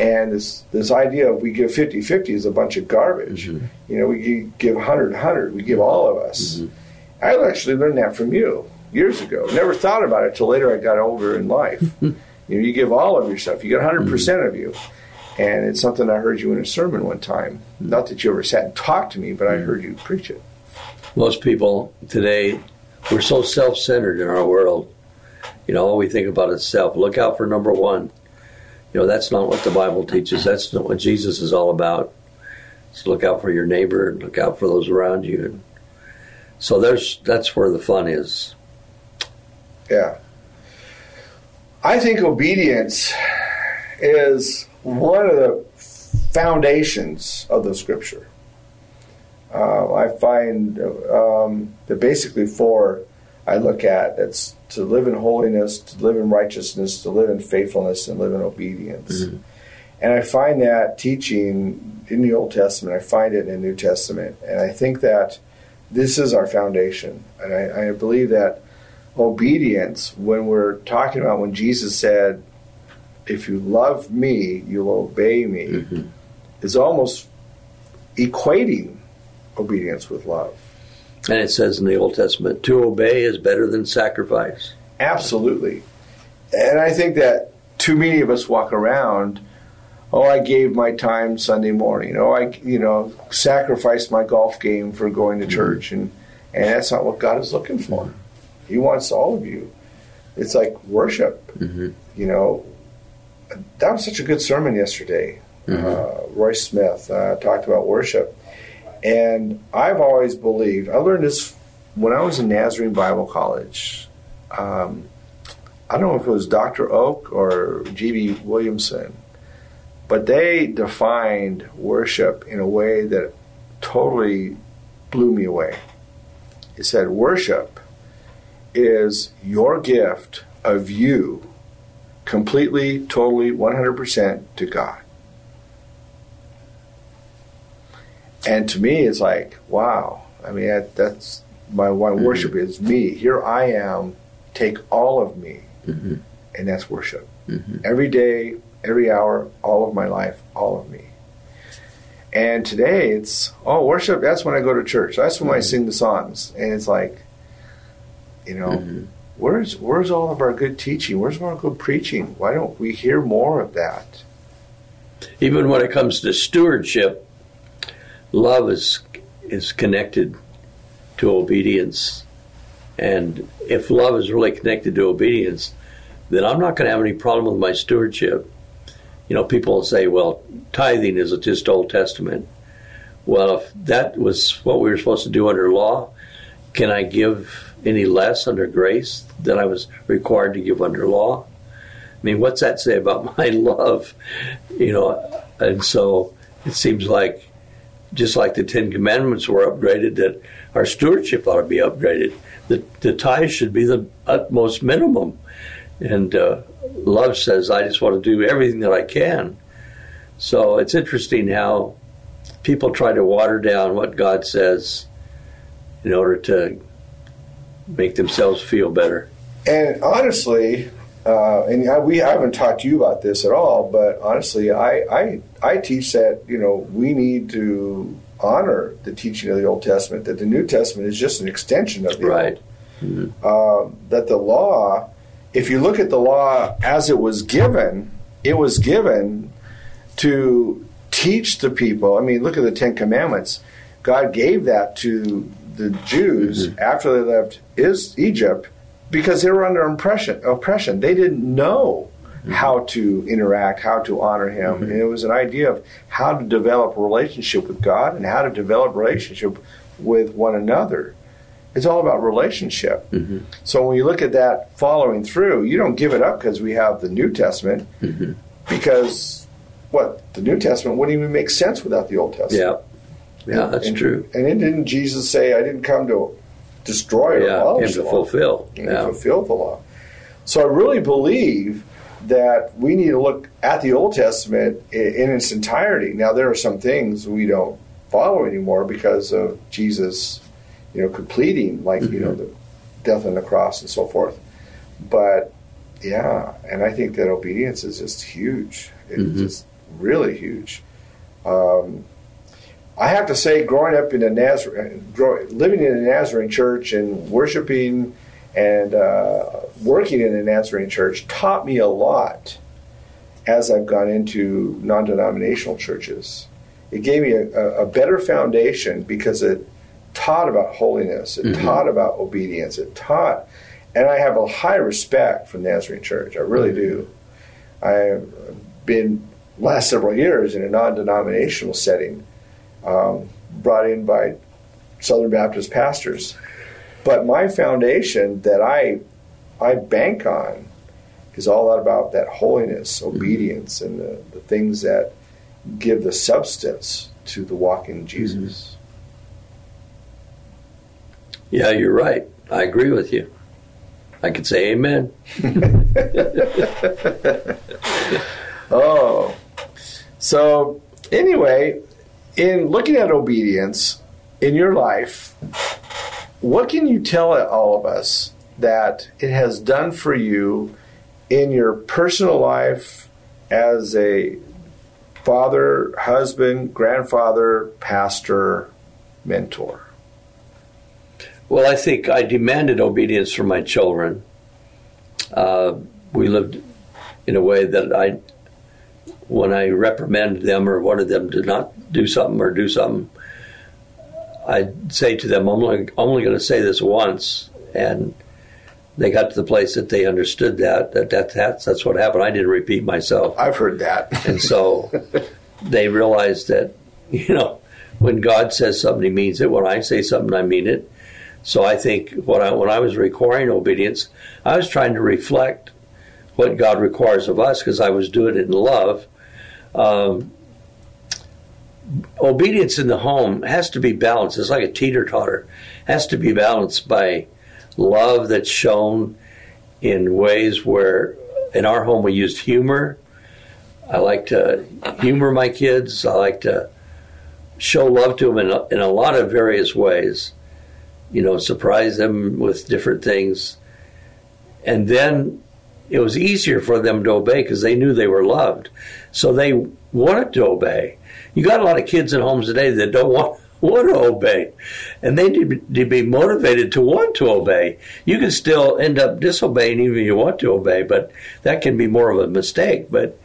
And this this idea of we give 50-50 is a bunch of garbage. Mm-hmm. You know, we give 100-100, we give all of us. I actually learned that from you years ago. Never thought about it till later I got older in life. you know, you give all of yourself. You get 100% of you. And it's something I heard you in a sermon one time. Not that you ever sat and talked to me, but I hmm. heard you preach it. most people today we're so self-centered in our world. You know all we think about is self. Look out for number one. You know that's not what the bible teaches. That's not what jesus is all about. So look out for your neighbor and look out for those around you. And so there's that's where the fun is. Yeah. I think obedience is one of the foundations of the scripture. Uh, I find um, that basically four I look at that's to live in holiness, to live in righteousness, to live in faithfulness, and live in obedience. Mm-hmm. And I find that teaching in the Old Testament, I find it in the New Testament, and I think that this is our foundation. And I, I believe that obedience, when we're talking about when Jesus said, if you love me, you'll obey me, mm-hmm. is almost equating obedience with love. And it says in the Old Testament, to obey is better than sacrifice. Absolutely. And I think that too many of us walk around, oh, I gave my time Sunday morning. Oh, I, you know, sacrificed my golf game for going to mm-hmm. church. And, and that's not what God is looking for. He wants all of you. It's like worship. Mm-hmm. You know, that was such a good sermon yesterday. Mm-hmm. Uh, Royce Smith uh, talked about worship. And I've always believed, I learned this when I was in Nazarene Bible College. Um, I don't know if it was Dr. Oak or G.B. Williamson, but they defined worship in a way that totally blew me away. It said, Worship is your gift of you completely, totally, 100% to God. And to me, it's like, wow. I mean, that, that's my one mm-hmm. worship is me. Here I am. Take all of me, mm-hmm. and that's worship. Mm-hmm. Every day, every hour, all of my life, all of me. And today, it's oh, worship. That's when I go to church. That's when I mm-hmm. sing the songs, and it's like, you know, mm-hmm. Where's where's all of our good teaching? Where's all our good preaching? Why don't we hear more of that? Even when it comes to stewardship, love is is connected to obedience. And if love is really connected to obedience, then I'm not going to have any problem with my stewardship. You know, people say, well, tithing is just Old Testament. Well, if that was what we were supposed to do under law, can I give any less under grace than I was required to give under law? I mean, what's that say about my love? You know, and so it seems like just like the Ten Commandments were upgraded, that our stewardship ought to be upgraded. The, the tithe should be the utmost minimum. And uh, love says, I just want to do everything that I can. So it's interesting how people try to water down what God says in order to make themselves feel better. And honestly, uh, and I, we I haven't talked to you about this at all, but honestly, I, I I teach that you know we need to honor the teaching of the Old Testament. That the New Testament is just an extension of the right. Old. Mm-hmm. Um, that the law, if you look at the law as it was given, it was given to teach the people. I mean, look at the Ten Commandments. God gave that to the Jews mm-hmm. after they left is Egypt because they were under oppression. Oppression. They didn't know mm-hmm. how to interact, how to honor Him, mm-hmm. and it was an idea of how to develop a relationship with God and how to develop a relationship with one another. It's all about relationship. Mm-hmm. So when you look at that following through, you don't give it up because we have the New Testament, mm-hmm. because what the New Testament wouldn't even make sense without the Old Testament. Yeah, yeah, that's and, true. And didn't Jesus say, "I didn't come to destroy yeah, abolish him to fulfill. Yeah. fulfill the law. So I really believe that we need to look at the Old Testament in, in its entirety. Now there are some things we don't follow anymore because of Jesus, you know, completing like mm-hmm. you know mm-hmm. the death on the cross and so forth. But yeah, and I think that obedience is just huge. It's mm-hmm. just really huge. Um, I have to say, growing up in a Nazarene, living in a Nazarene church and worshiping and uh, working in a Nazarene church taught me a lot as I've gone into non denominational churches. It gave me a, a, better foundation because it taught about holiness, it mm-hmm. taught about obedience, it taught, and I have a high respect for the Nazarene church. I really do. I've been last several years in a non denominational setting um, brought in by Southern Baptist pastors. But my foundation that I I bank on is all about that holiness, obedience, and the, the things that give the substance to the walk in Jesus. Yeah, you're right. I agree with you. I could say amen. oh. So, anyway, in looking at obedience in your life, what can you tell all of us that it has done for you in your personal life as a father, husband, grandfather, pastor, mentor? Well, I think I demanded obedience from my children. Uh, we lived in a way that I, when I reprimanded them or wanted them to not do something or do something, I'd say to them, I'm only, only going to say this once. And they got to the place that they understood that, that, that that's, that's what happened. I didn't repeat myself. I've heard that. and so they realized that, you know, when God says something, He means it. When I say something, I mean it. So I think when I, when I was requiring obedience, I was trying to reflect what God requires of us because I was doing it in love. Um, obedience in the home has to be balanced. It's like a teeter totter. Has to be balanced by love that's shown in ways where in our home we used humor. I like to humor my kids. I like to show love to them in a, in a lot of various ways. You know, surprise them with different things. And then it was easier for them to obey because they knew they were loved. So they wanted to obey. You got a lot of kids in homes today that don't want want to obey, and they need to be motivated to want to obey. You can still end up disobeying even if you want to obey, but that can be more of a mistake. But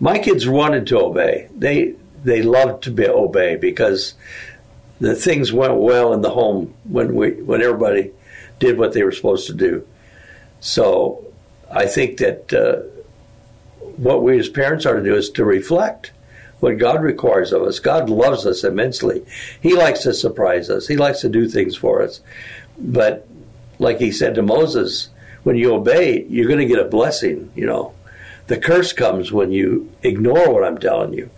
my kids wanted to obey. They they loved to be, obey because the things went well in the home when we when everybody did what they were supposed to do. So I think that uh, what we as parents are to do is to reflect what God requires of us. God loves us immensely. He likes to surprise us. He likes to do things for us. But like he said to Moses, when you obey, you're going to get a blessing, you know. The curse comes when you ignore what I'm telling you.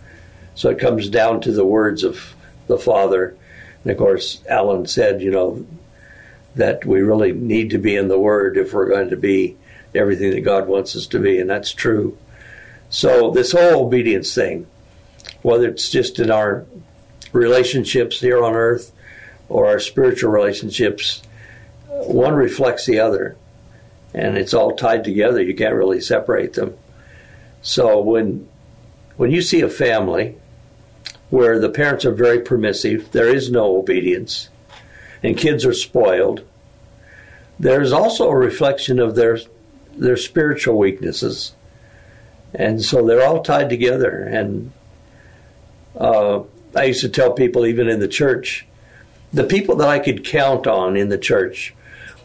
So it comes down to the words of the Father. And of course, Alan said, you know, that we really need to be in the Word if we're going to be everything that God wants us to be, and that's true. So, this whole obedience thing, whether it's just in our relationships here on earth or our spiritual relationships, one reflects the other. And it's all tied together. You can't really separate them. So when when you see a family where the parents are very permissive, there is no obedience, and kids are spoiled, there's also a reflection of their their spiritual weaknesses. And so they're all tied together. And uh, I used to tell people, even in the church, the people that I could count on in the church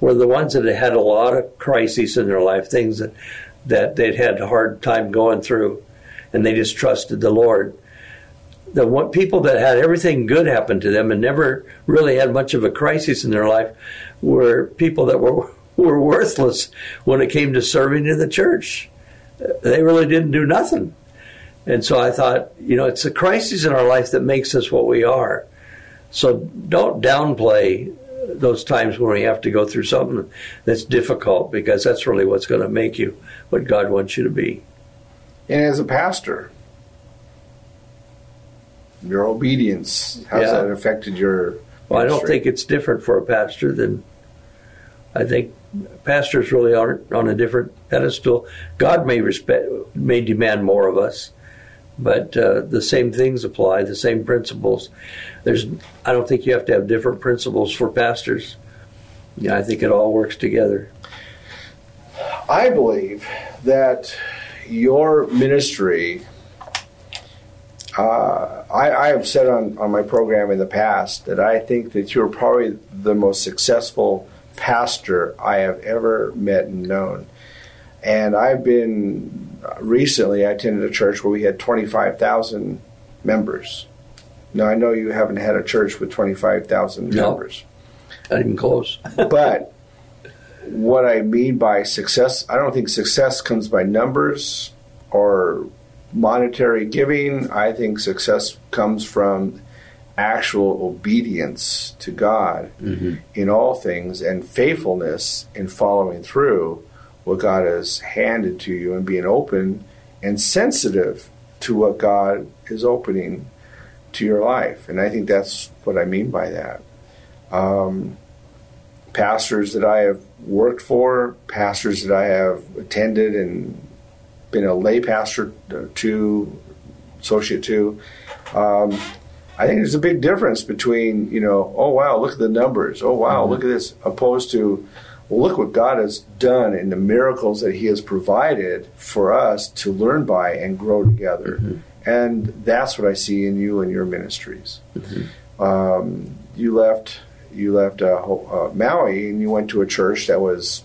were the ones that had had a lot of crises in their life, things that, that they'd had a hard time going through, and they just trusted the Lord. The one, people that had everything good happen to them and never really had much of a crisis in their life were people that were were worthless when it came to serving in the church. They really didn't do nothing. And so I thought, you know, it's the crises in our life that makes us what we are. So don't downplay those times when we have to go through something that's difficult because that's really what's going to make you what God wants you to be. And as a pastor, your obedience, how's yeah. that affected your Well, I don't think it's different for a pastor than I think pastors really aren't on a different pedestal. God may respect, may demand more of us, but uh, the same things apply, the same principles. There's, I don't think you have to have different principles for pastors. Yeah, I think it all works together. I believe that your ministry. Uh, I, I, have said on, on my program in the past that I think that you're probably the most successful pastor I have ever met and known. And I've been recently, I attended a church where we had 25,000 members. Now, I know you haven't had a church with 25,000 no, members. Not even close. but what I mean by success, I don't think success comes by numbers or monetary giving. I think success comes from actual obedience to God mm-hmm. in all things and faithfulness in following through what God has handed to you and being open and sensitive to what God is opening to your life. And I think that's what I mean by that. Um, pastors that I have worked for, pastors that I have attended and been a lay pastor to, associate to, um, I think there's a big difference between, you know, oh wow, look at the numbers. Oh wow, mm-hmm. look at this, opposed to, well, look what God has done and the miracles that He has provided for us to learn by and grow together. Mm-hmm. And that's what I see in you and your ministries. Mm-hmm. Um, you left, you left uh, uh, Maui and you went to a church that was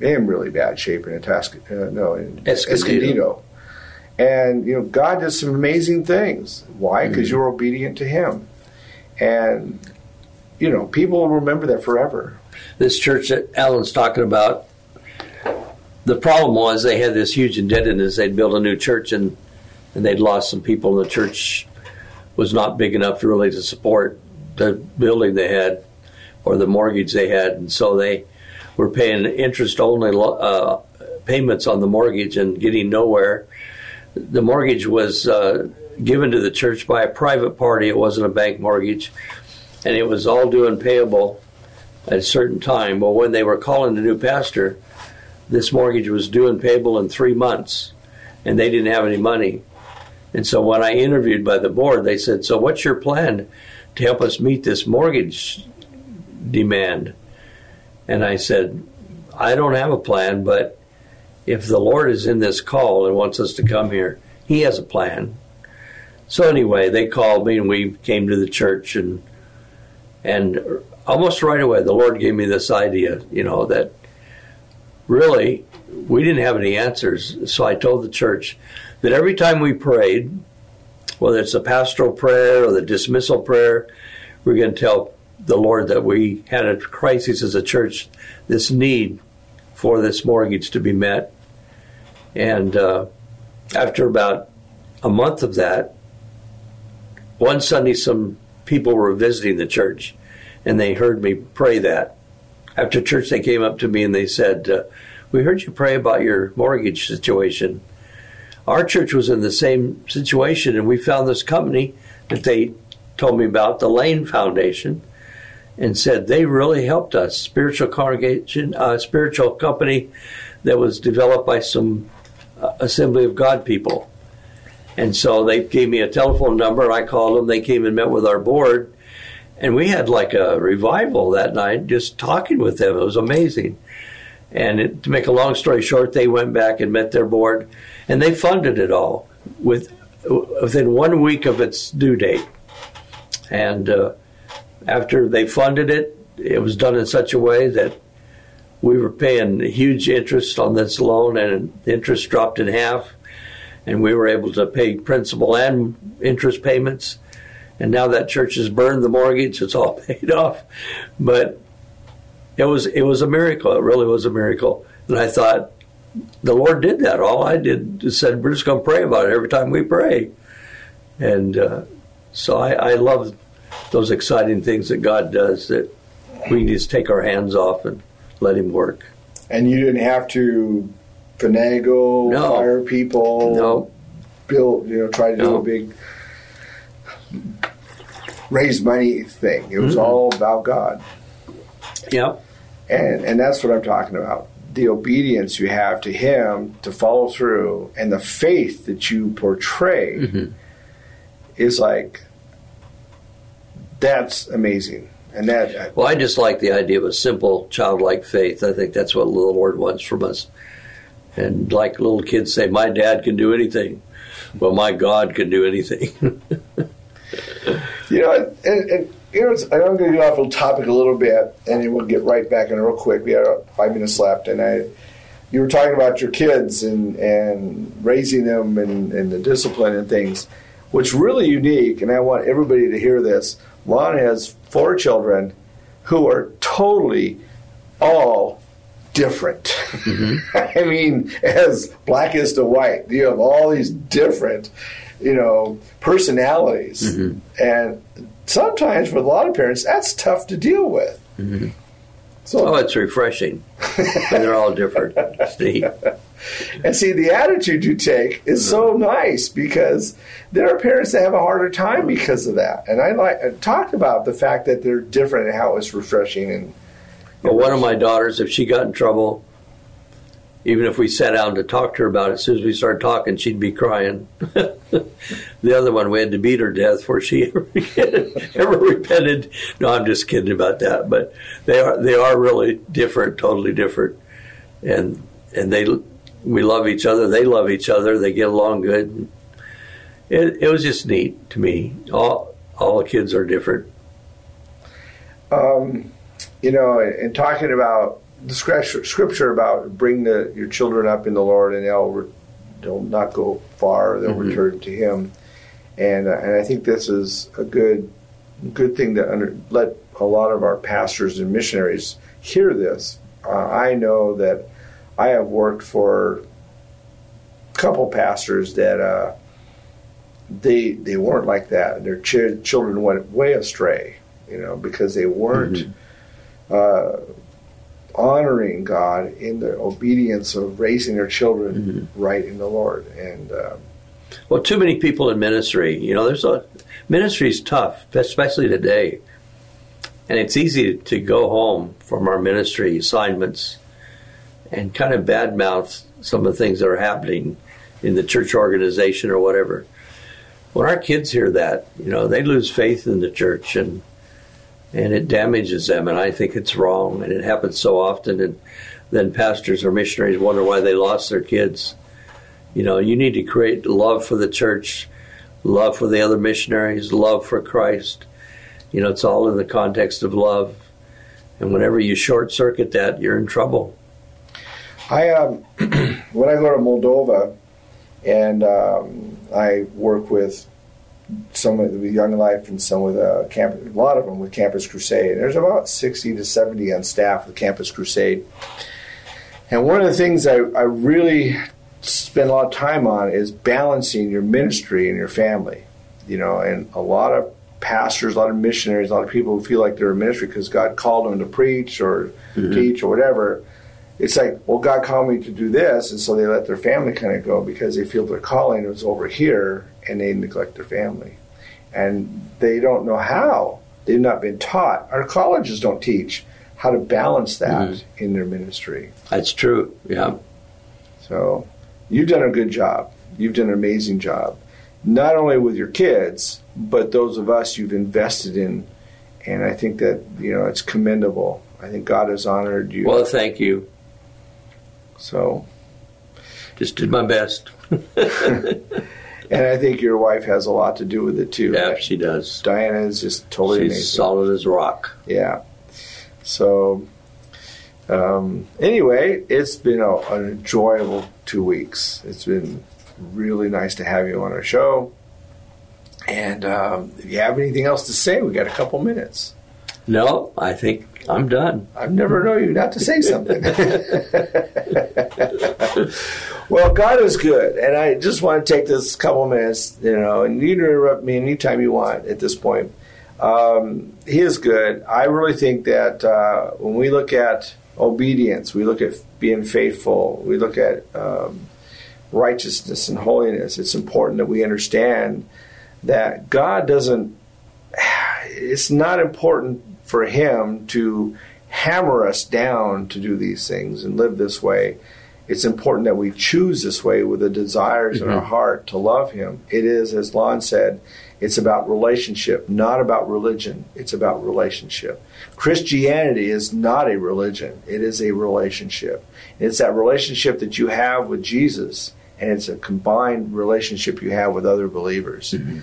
in really bad shape in Atasc- uh, no, in Escondido. Escondido. And you know, God does some amazing things. Why? Because mm-hmm. you're obedient to Him, and you know, people will remember that forever. This church that Alan's talking about, the problem was they had this huge indebtedness. They'd built a new church and and they'd lost some people. And the church was not big enough to really to support the building they had or the mortgage they had, and so they were paying interest only uh, payments on the mortgage and getting nowhere the mortgage was uh, given to the church by a private party. It wasn't a bank mortgage, and it was all due and payable at a certain time. Well, when they were calling the new pastor, this mortgage was due and payable in three months, and they didn't have any money. And so when I interviewed by the board, they said, "So what's your plan to help us meet this mortgage demand?" And I said, "I don't have a plan, but if the Lord is in this call and wants us to come here, He has a plan. So anyway, they called me and we came to the church and and almost right away the Lord gave me this idea, you know, that really we didn't have any answers. So I told the church that every time we prayed, whether it's a pastoral prayer or the dismissal prayer, we're going to tell the Lord that we had a crisis as a church, this need for this mortgage to be met. And uh, after about a month of that, one Sunday some people were visiting the church and they heard me pray that. After church, they came up to me and they said, uh, We heard you pray about your mortgage situation. Our church was in the same situation, and we found this company that they told me about, the Lane Foundation, and said they really helped us. Spiritual congregation, uh, spiritual company that was developed by some Assembly of God people. And so they gave me a telephone number. I called them. They came and met with our board. And we had like a revival that night just talking with them. It was amazing. And it, to make a long story short, they went back and met their board and they funded it all with, within one week of its due date. And uh, after they funded it, it was done in such a way that we were paying huge interest on this loan, and interest dropped in half, and we were able to pay principal and interest payments. And now that church has burned the mortgage; it's all paid off. But it was it was a miracle. It really was a miracle. And I thought, the Lord did that. All I did is said, we're just going to pray about it every time we pray. And uh, so I, I love those exciting things that God does that we just take our hands off and let him work. And you didn't have to finagle, no. fire people, no. build, you know, try to do a big raise money thing. It was mm-hmm. all about God. Yep. And and that's what I'm talking about. The obedience you have to Him to follow through, and the faith that you portray mm-hmm. is like that's amazing. And that, well, I just like the idea of a simple childlike faith. I think that's what the Lord wants from us. And like little kids say, my dad can do anything. Well, my God can do anything. you know, and, and you know, I'm going to get off the topic a little bit, and then we'll get right back in real quick. We have five minutes left, and I, you were talking about your kids and and raising them and, and the discipline and things. What's really unique, and I want everybody to hear this. Lon has four children who are totally all different. Mm-hmm. I mean, as black as to white, you have all these different, you know, personalities, mm-hmm. and sometimes for a lot of parents, that's tough to deal with. Mm-hmm. So, oh, it's refreshing. And they're all different, Steve. And see, the attitude you take is so mm-hmm. nice because there are parents that have a harder time mm-hmm. because of that. And I like uh, I talked about the fact that they're different and how it's refreshing. And well, one of my daughters, if she got in trouble, even if we sat down to talk to her about it, as soon as we started talking, she'd be crying. the other one, we had to beat her to death before she ever, ever repented. No, I'm just kidding about that. But they are they are really different, totally different, and and they we love each other. They love each other. They get along good. It, it was just neat to me. All all kids are different. Um, you know, and talking about the scripture about bring the, your children up in the Lord, and they'll re, they'll not go far; they'll mm-hmm. return to Him. And uh, and I think this is a good good thing to under, let a lot of our pastors and missionaries hear this. Uh, I know that I have worked for a couple pastors that uh, they they weren't like that. Their ch- children went way astray, you know, because they weren't mm-hmm. uh, honoring God in the obedience of raising their children mm-hmm. right in the Lord. And uh, well, too many people in ministry, you know, there's a ministry is tough, especially today, and it's easy to go home from our ministry assignments and kind of badmouth some of the things that are happening in the church organization or whatever. When our kids hear that, you know, they lose faith in the church and and it damages them and I think it's wrong and it happens so often and then pastors or missionaries wonder why they lost their kids. You know, you need to create love for the church, love for the other missionaries, love for Christ. You know, it's all in the context of love. And whenever you short circuit that, you're in trouble. I um, when I go to Moldova, and um, I work with some with Young Life and some with uh, camp, a lot of them with Campus Crusade. There's about 60 to 70 on staff with Campus Crusade. And one of the things I, I really spend a lot of time on is balancing your ministry and your family. You know, and a lot of pastors, a lot of missionaries, a lot of people who feel like they're in ministry because God called them to preach or mm-hmm. teach or whatever it's like, well, God called me to do this, and so they let their family kind of go because they feel their calling is over here, and they neglect their family, and they don't know how. They've not been taught. Our colleges don't teach how to balance that mm-hmm. in their ministry. That's true. Yeah. So, you've done a good job. You've done an amazing job, not only with your kids, but those of us you've invested in, and I think that you know it's commendable. I think God has honored you. Well, thank you. So, just did my best. and I think your wife has a lot to do with it too. Yeah, she does. Diana is just totally She's amazing. solid as rock. Yeah. So, um, anyway, it's been a, an enjoyable two weeks. It's been really nice to have you on our show. And um, if you have anything else to say, we got a couple minutes. No, I think I'm done. I've never known you not to say something. well, God is good, and I just want to take this couple minutes, you know, and you can interrupt me anytime you want at this point. Um, he is good. I really think that uh, when we look at obedience, we look at being faithful, we look at um, righteousness and holiness. It's important that we understand that God doesn't. It's not important for Him to hammer us down to do these things and live this way. It's important that we choose this way with the desires mm-hmm. in our mm-hmm. heart to love Him. It is, as Lon said, it's about relationship, not about religion. It's about relationship. Christianity is not a religion, it is a relationship. It's that relationship that you have with Jesus, and it's a combined relationship you have with other believers. Mm-hmm.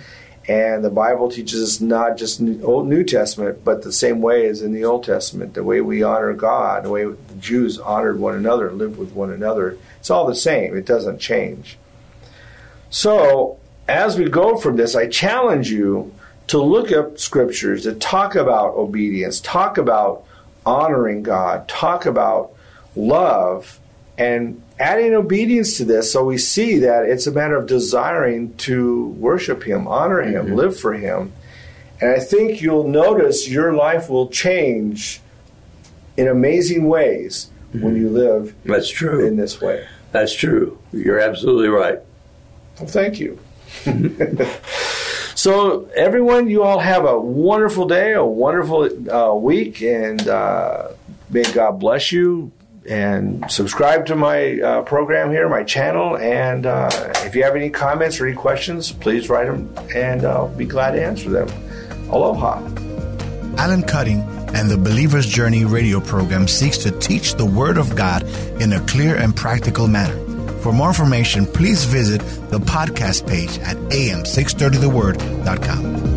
And the Bible teaches us not just Old New Testament, but the same way as in the Old Testament, the way we honor God, the way the Jews honored one another lived with one another. It's all the same. It doesn't change. So, as we go from this, I challenge you to look up scriptures that talk about obedience, talk about honoring God, talk about love and adding obedience to this so we see that it's a matter of desiring to worship him honor him Mhm. live for him and i think you'll notice your life will change in amazing ways when you live That's true. in this way That's true. You're absolutely right. well thank you so everyone you all have a wonderful day a wonderful uh, week and uh, may god bless you and subscribe to my uh, program here, my channel. And uh, if you have any comments or any questions, please write them, and I'll be glad to answer them. Aloha. Alan Cutting and the Believer's Journey radio program seeks to teach the Word of God in a clear and practical manner. For more information, please visit the podcast page at am630theword.com.